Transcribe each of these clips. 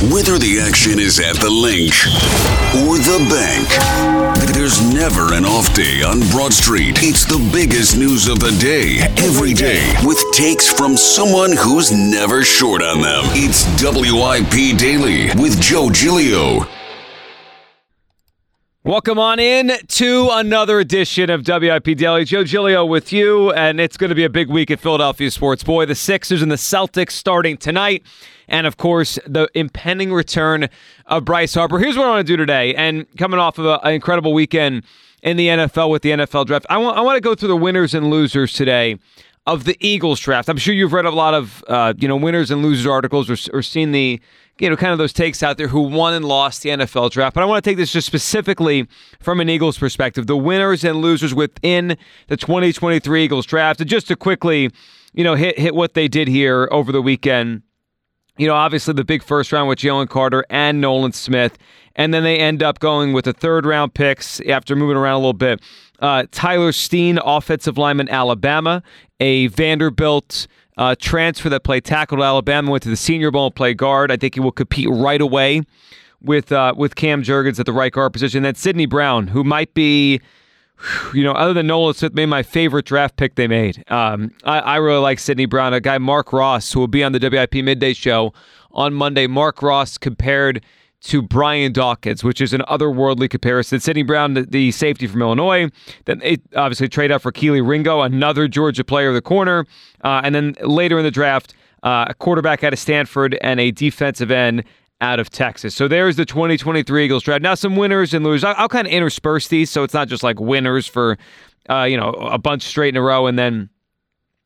Whether the action is at the Linc or the bank, there's never an off day on Broad Street. It's the biggest news of the day, every day, with takes from someone who's never short on them. It's WIP Daily with Joe Giglio. Welcome on in to another edition of WIP Daily. Joe Giglio with you, and it's going to be a big week at Philadelphia Sports. Boy, the Sixers and the Celtics starting tonight and of course the impending return of Bryce Harper. Here's what I want to do today, and coming off of a, an incredible weekend in the NFL with the NFL draft, I want I want to go through the winners and losers today of the Eagles draft. I'm sure you've read a lot of uh, you know winners and losers articles or, or seen the you know kind of those takes out there who won and lost the NFL draft. But I want to take this just specifically from an Eagles perspective, the winners and losers within the 2023 Eagles draft. And just to quickly you know hit hit what they did here over the weekend you know, obviously the big first round with Jalen Carter and Nolan Smith. And then they end up going with the third round picks after moving around a little bit. Uh, Tyler Steen, offensive lineman, Alabama, a Vanderbilt uh, transfer that played tackle to Alabama, went to the Senior Bowl and played guard. I think he will compete right away with uh, with Cam Jurgens at the right guard position. Then Sydney Brown, who might be you know, other than Nolan Smith, maybe my favorite draft pick they made. Um, I, I, really like Sydney Brown, a guy, Mark Ross, who will be on the WIP Midday Show on Monday. Mark Ross compared to Brian Dawkins, which is an otherworldly comparison. Sydney Brown, the, the safety from Illinois. Then they obviously trade out for Kelee Ringo, another Georgia player of the corner. Uh, and then later in the draft, uh, a quarterback out of Stanford and a defensive end out of Texas. So there's the 2023 Eagles draft. Now some winners and losers. I'll, I'll kind of intersperse these so it's not just like winners for, uh, you know, a bunch straight in a row and then,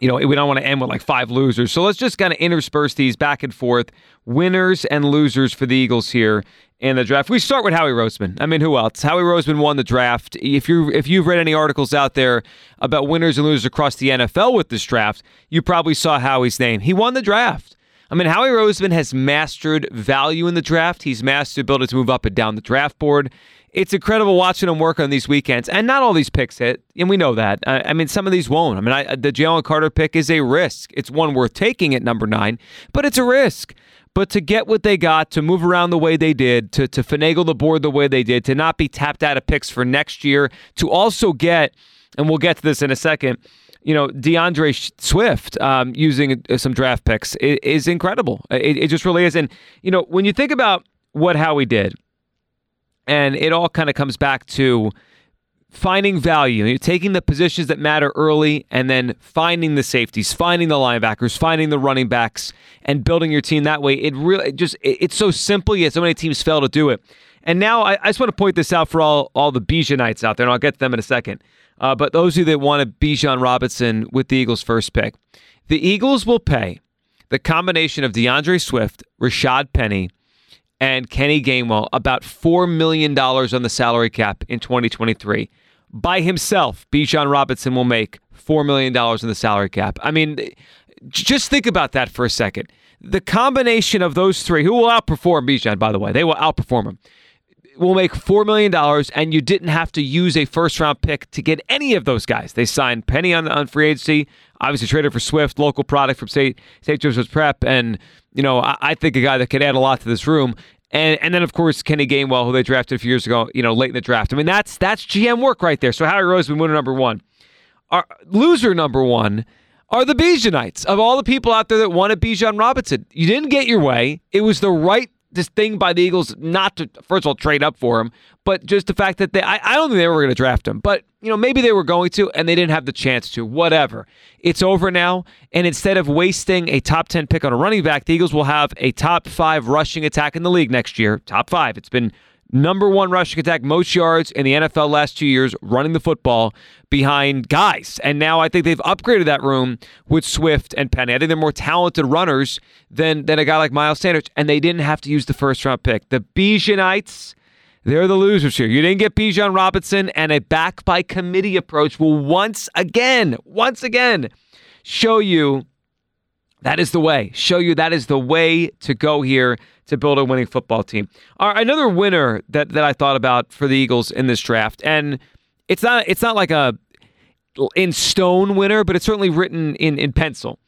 you know, we don't want to end with like five losers. So let's just kind of intersperse these back and forth. Winners and losers for the Eagles here in the draft. We start with Howie Roseman. I mean, who else? Howie Roseman won the draft. If you if you've read any articles out there about winners and losers across the NFL with this draft, you probably saw Howie's name. He won the draft. I mean, Howie Roseman has mastered value in the draft. He's mastered ability to move up and down the draft board. It's incredible watching him work on these weekends, and not all these picks hit, and we know that. I, I mean, some of these won't. I mean, I, the Jalen Carter pick is a risk. It's one worth taking at number nine, but it's a risk. But to get what they got, to move around the way they did, to, to finagle the board the way they did, to not be tapped out of picks for next year, to also get, and we'll get to this in a second, you know, D'Andre Swift um, using uh, some draft picks is, is incredible. It, it, just really is. And, you know, when you think about what Howie did, and it all kind of comes back to finding value, You're taking the positions that matter early and then finding the safeties, finding the linebackers, finding the running backs, and building your team that way. It really it just it, it's so simple, yet so many teams fail to do it. And now I, I just want to point this out for all all the Bijan'ites out there, and I'll get to them in a second. Uh, but those of you that want a Bijan Robinson with the Eagles' first pick, the Eagles will pay the combination of D'Andre Swift, Rashad Penny, and Kenny Gainwell about $4 million on the salary cap in 2023. By himself, Bijan Robinson will make $4 million in the salary cap. I mean, just think about that for a second. The combination of those three, who will outperform Bijan, by the way, they will outperform him will make $4 million, and you didn't have to use a first round pick to get any of those guys. They signed Penny on, on free agency, obviously traded for Swift, local product from St. St. Joseph's Prep, and, you know, I, I, think a guy that could add a lot to this room. And, and then of course Kenny Gainwell, who they drafted a few years ago, you know, late in the draft. I mean, that's that's GM work right there. So Howie Roseman, winner number one. Our loser number one are the Bijan'ites. Of all the people out there that wanted Bijan Robinson, you didn't get your way. It was the right this thing by the Eagles not to first of all trade up for him, but just the fact that they I, I don't think they were going to draft him, but you know maybe they were going to and they didn't have the chance to. Whatever, it's over now, and instead of wasting a top ten pick on a running back, the Eagles will have a top five rushing attack in the league next year. Top five. It's been number one rushing attack, most yards in the NFL last two years, running the football behind guys. And now I think they've upgraded that room with Swift and Penny. I think they're more talented runners than, than a guy like Miles Sanders, and they didn't have to use the first round pick. The Bijan'ites, they're the losers here. You didn't get Bijan Robinson, and a back by committee approach will once again, once again, show you that is the way. Show you that is the way to go here to build a winning football team. All right, another winner that, that I thought about for the Eagles in this draft, and it's not it's not like a in stone winner, but it's certainly written in, in pencil.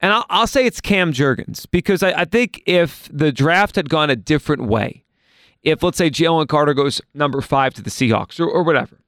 And I'll, I'll say it's Cam Jurgens because I, I, think if the draft had gone a different way, if let's say Jalen Carter goes number five to the Seahawks or, or whatever,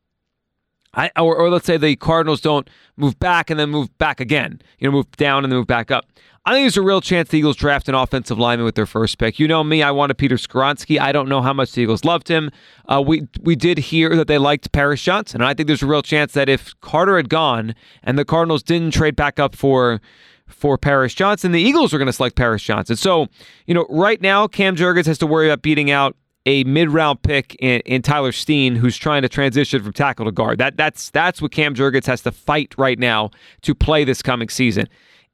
I, or, or let's say the Cardinals don't move back and then move back again, you know, move down and then move back up. I think there's a real chance the Eagles draft an offensive lineman with their first pick. You know me, I wanted Peter Skoronski. I don't know how much the Eagles loved him. Uh, we we did hear that they liked Paris Johnson, and I think there's a real chance that if Carter had gone and the Cardinals didn't trade back up for for Paris Johnson, the Eagles are going to select Paris Johnson. So, you know, right now Cam Jurgens has to worry about beating out a mid-round pick in, in, Tyler Steen, who's trying to transition from tackle to guard. That that's that's what Cam Jurgens has to fight right now to play this coming season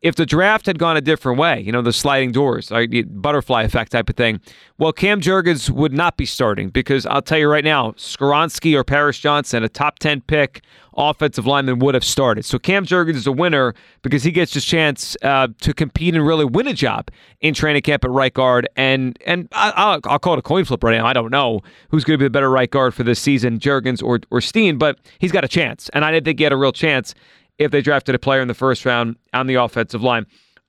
if the draft had gone a different way, you know, the sliding doors, butterfly effect type of thing, well, Cam Jurgens would not be starting because I'll tell you right now, Skoronski or Paris Johnson, a top 10 pick offensive lineman, would have started. So Cam Jurgens is a winner because he gets his chance uh, to compete and really win a job in training camp at right guard. And and I, will call it a coin flip right now. I don't know who's going to be the better right guard for this season, Jurgens or, or Steen, but he's got a chance. And I didn't think he had a real chance if they drafted a player in the first round on the offensive line.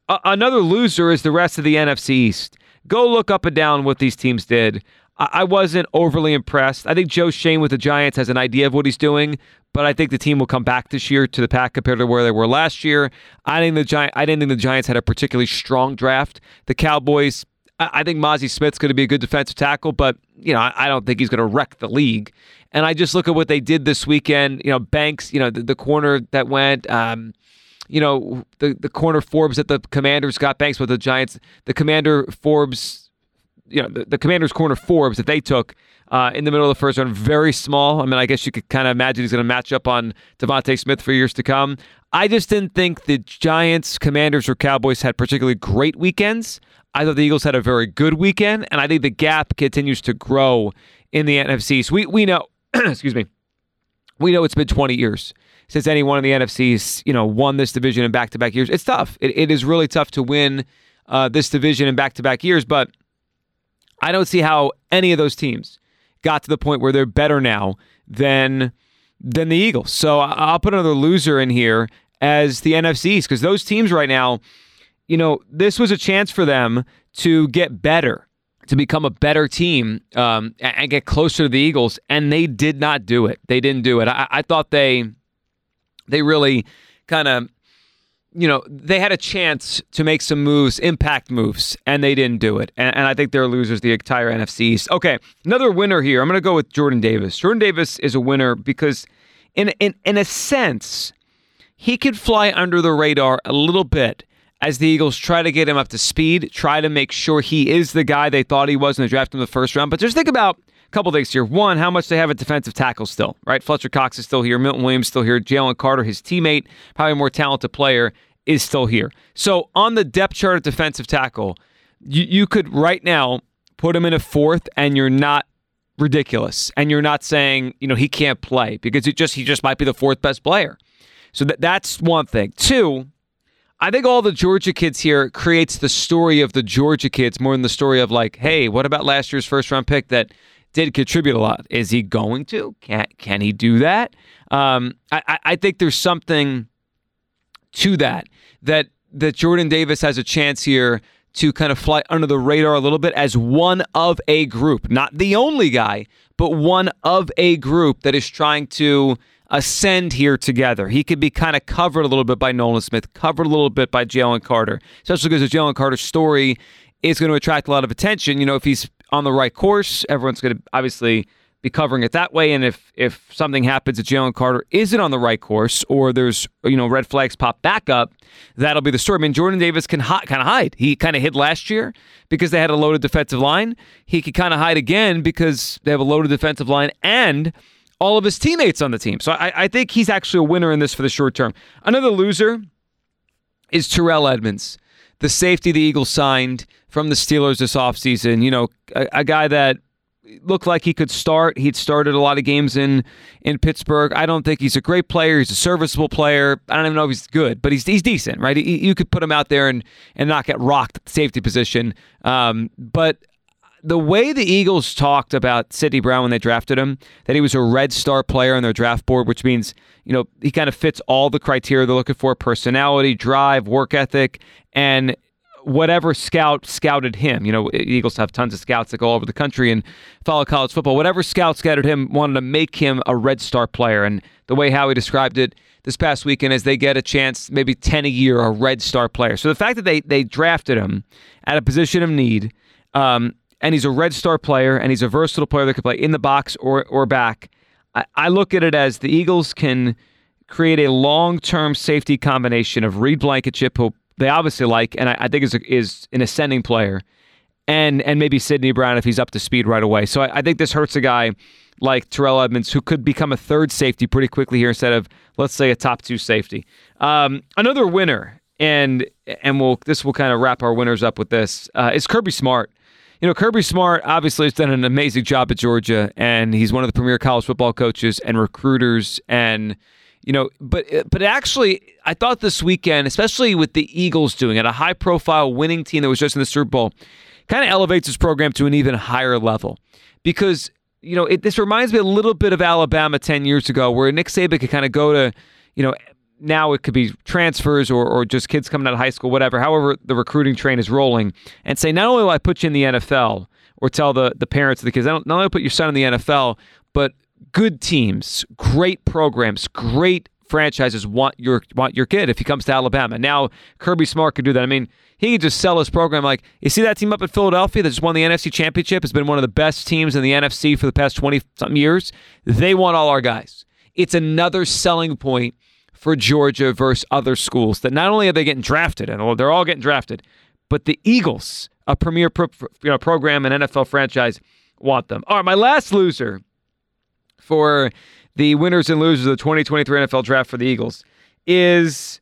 Another loser is the rest of the NFC East. Go look up and down what these teams did. I-, I wasn't overly impressed. I think Joe Schoen with the Giants has an idea of what he's doing, but I think the team will come back this year to the pack compared to where they were last year. I think the. I didn't think the Giants had a particularly strong draft. The Cowboys. I think Mazi Smith's going to be a good defensive tackle, but you know I don't think he's going to wreck the league. And I just look at what they did this weekend. You know, Banks, you know, the, the corner that went, um, you know, the, the corner Forbes that the commanders got Banks with the Giants, the commander Forbes, you know, the, the commander's corner Forbes that they took uh, in the middle of the first round, very small. I mean, I guess you could kind of imagine he's going to match up on DeVonta Smith for years to come. I just didn't think the Giants, Commanders, or Cowboys had particularly great weekends. I thought the Eagles had a very good weekend, and I think the gap continues to grow in the NFC. So we, we know excuse me, we know it's been 20 years since anyone in the NFC's, you know, won this division in back-to-back years. It's tough. it, it is really tough to win uh, this division in back-to-back years, but I don't see how any of those teams got to the point where they're better now than than the Eagles. So I'll put another loser in here as the NFC's because those teams right now, you know, this was a chance for them to get better to become a better team um, and get closer to the Eagles, and they did not do it. They didn't do it. I, I thought they they really kind of you know they had a chance to make some moves, impact moves, and they didn't do it. And, and I think they're losers. The entire NFC Okay, another winner here. I'm going to go with Jordan Davis. Jordan Davis is a winner because, in in in a sense, he could fly under the radar a little bit as the Eagles try to get him up to speed, try to make sure he is the guy they thought he was in the draft in the first round. But just think about a couple things here. One, how much they have at defensive tackle still, right? Fletcher Cox is still here, Milton Williams still here, Jalen Carter, his teammate, probably a more talented player, is still here. So on the depth chart at defensive tackle, you, you could right now put him in a fourth, and you're not ridiculous, and you're not saying you know he can't play because it just he just might be the fourth best player. So that that's one thing. Two I think all the Georgia kids here creates the story of the Georgia kids more than the story of like, hey, what about last year's first round pick that did contribute a lot? Is he going to? Can can he do that? Um, I, I think there's something to that that that Jordan Davis has a chance here to kind of fly under the radar a little bit as one of a group, not the only guy, but one of a group that is trying to ascend here together. He could be kind of covered a little bit by Nolan Smith, covered a little bit by Jalen Carter, especially because the Jalen Carter story is going to attract a lot of attention. You know, if he's on the right course, everyone's going to obviously be covering it that way. And if if something happens that Jalen Carter isn't on the right course, or there's you know red flags pop back up, that'll be the story. I mean, Jordan Davis can hi- kind of hide. He kind of hid last year because they had a loaded defensive line. He could kind of hide again because they have a loaded defensive line and all of his teammates on the team. So I, I think he's actually a winner in this for the short term. Another loser is Terrell Edmunds, the safety the Eagles signed from the Steelers this offseason. You know, a, a guy that looked like he could start. He'd started a lot of games in in Pittsburgh. I don't think he's a great player. He's a serviceable player. I don't even know if he's good, but he's he's decent, right? He, you could put him out there and and not get rocked at the safety position. Um, but the way the Eagles talked about Sydney Brown when they drafted him, that he was a red star player on their draft board, which means, you know, he kind of fits all the criteria they're looking for personality, drive, work ethic, and whatever scout scouted him. You know, Eagles have tons of scouts that go all over the country and follow college football. Whatever scout scouted him wanted to make him a red star player. And the way Howie described it this past weekend is they get a chance, maybe 10 a year, a red star player. So the fact that they, they drafted him at a position of need, um, and he's a red star player, and he's a versatile player that can play in the box or, or back, I, I look at it as the Eagles can create a long term safety combination of Reed Blankenship, who they obviously like, and I, I think is a, is an ascending player, and and maybe Sydney Brown if he's up to speed right away. So I, I think this hurts a guy like Terrell Edmunds, who could become a third safety pretty quickly here instead of let's say a top two safety. Um, another winner, and and we'll this will kind of wrap our winners up with this uh, is Kirby Smart. You know, Kirby Smart obviously has done an amazing job at Georgia, and he's one of the premier college football coaches and recruiters and you know, but but actually, I thought this weekend, especially with the Eagles doing it, a high profile winning team that was just in the Super Bowl, kind of elevates his program to an even higher level. Because, you know, it, this reminds me a little bit of Alabama 10 years ago, where Nick Saban could kind of go to, you know, now it could be transfers or, or just kids coming out of high school, whatever, however the recruiting train is rolling, and say, not only will I put you in the NFL, or tell the, the parents of the kids, not only put your son in the NFL, but good teams, great programs, great franchises want your want your kid if he comes to Alabama. Now Kirby Smart could do that. I mean, he could just sell his program like you see that team up at Philadelphia that just won the NFC championship, has been one of the best teams in the NFC for the past 20 something years. They want all our guys. It's another selling point for Georgia versus other schools that not only are they getting drafted and they're all getting drafted, but the Eagles, a premier pro, you know, program and NFL franchise want them. All right, my last loser for the winners and losers of the 2023 NFL draft for the Eagles is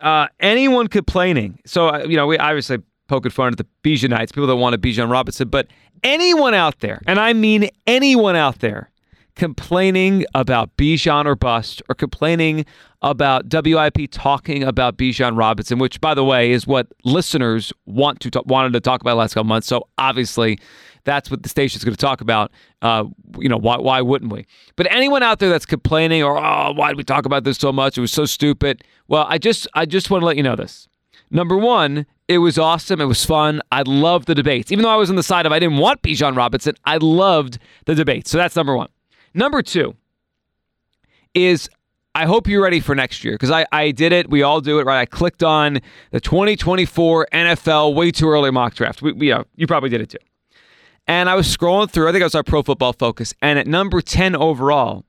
uh, anyone complaining. So, uh, you know, we obviously poking fun at the Bijan people that want a Bijan Robinson, but anyone out there, and I mean anyone out there, complaining about Bijan or bust or complaining about WIP talking about Bijan Robinson, which, by the way, is what listeners want to talk, wanted to talk about last couple months. So obviously, that's what the station's going to talk about. Uh, you know, why, why wouldn't we? But anyone out there that's complaining or, oh, why did we talk about this so much? It was so stupid. Well, I just, I just want to let you know this. Number one, it was awesome. It was fun. I loved the debates. Even though I was on the side of I didn't want Bijan Robinson, I loved the debates. So that's number one. Number two is I hope you're ready for next year because I, I did it. We all do it, right? I clicked on the 2024 NFL way too early mock draft. We, we, uh, you probably did it too. And I was scrolling through, I think it was our pro football focus. And at number 10 overall,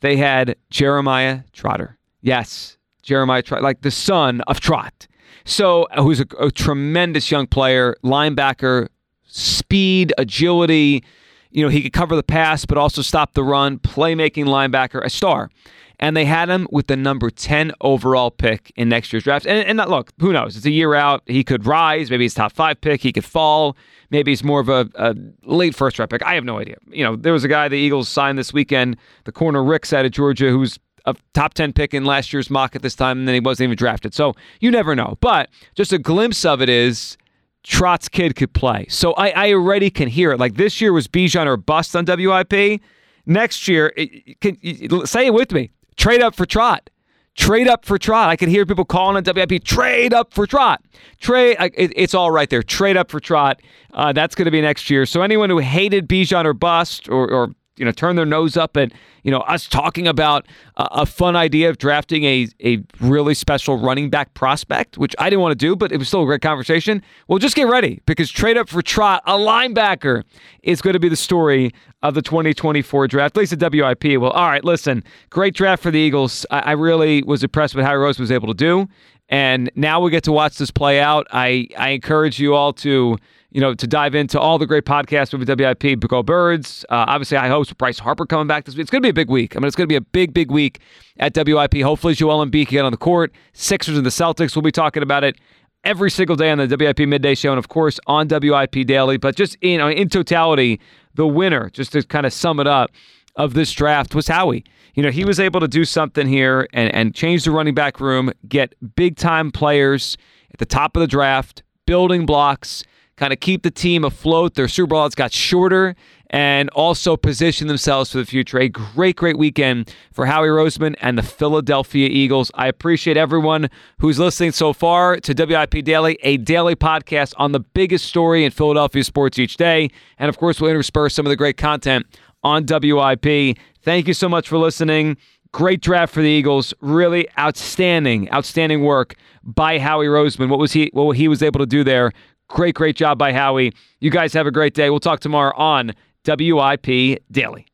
they had Jeremiah Trotter. Yes, Jeremiah Trotter, like the son of Trot. So, uh, who's a, a tremendous young player, linebacker, speed, agility. You know, he could cover the pass, but also stop the run, playmaking linebacker, a star and they had him with the number 10 overall pick in next year's draft. And, and look, who knows? It's a year out. He could rise. Maybe he's top five pick. He could fall. Maybe he's more of a, a late first round pick. I have no idea. You know, there was a guy the Eagles signed this weekend, the corner Ricks out of Georgia, who's a top 10 pick in last year's mock at this time, and then he wasn't even drafted. So you never know. But just a glimpse of it is Trot's kid could play. So I, I already can hear it. Like this year was Bijan or bust on WIP. Next year, it, can, say it with me. Trade up for Trot. Trade up for Trot. I can hear people calling on WIP. Trade up for Trot. Trade. It, it's all right there. Trade up for Trot. Uh, that's going to be next year. So anyone who hated Bijan or bust or, or you know turn their nose up at you know us talking about a, a, fun idea of drafting a a really special running back prospect, which I didn't want to do, but it was still a great conversation. Well, just get ready because trade up for Trot, a linebacker, is going to be the story of the 2024 draft. At least at WIP. Well, all right, listen, great draft for the Eagles. I, I really was impressed with how Rose was able to do, and now we get to watch this play out. I I encourage you all to you know, to dive into all the great podcasts with WIP, Go Birds. Uh, obviously, I host Bryce Harper coming back this week. It's going to be a big week. I mean, it's going to be a big, big week at WIP. Hopefully, Joel Embiid can get on the court. Sixers and the Celtics. We'll be talking about it every single day on the WIP Midday Show and, of course, on WIP Daily. But just, you know, in totality, the winner, just to kind of sum it up, of this draft was Howie. You know, he was able to do something here and, and change the running back room, get big time players at the top of the draft, building blocks kind of keep the team afloat. Their Super Bowl odds got shorter and also position themselves for the future. A great, great weekend for Howie Roseman and the Philadelphia Eagles. I appreciate everyone who's listening so far to WIP Daily, a daily podcast on the biggest story in Philadelphia sports each day. And of course, we'll intersperse some of the great content on WIP. Thank you so much for listening. Great draft for the Eagles. Really outstanding, outstanding work by Howie Roseman. What was he what he was able to do there? Great, great job by Howie. You guys have a great day. We'll talk tomorrow on WIP Daily.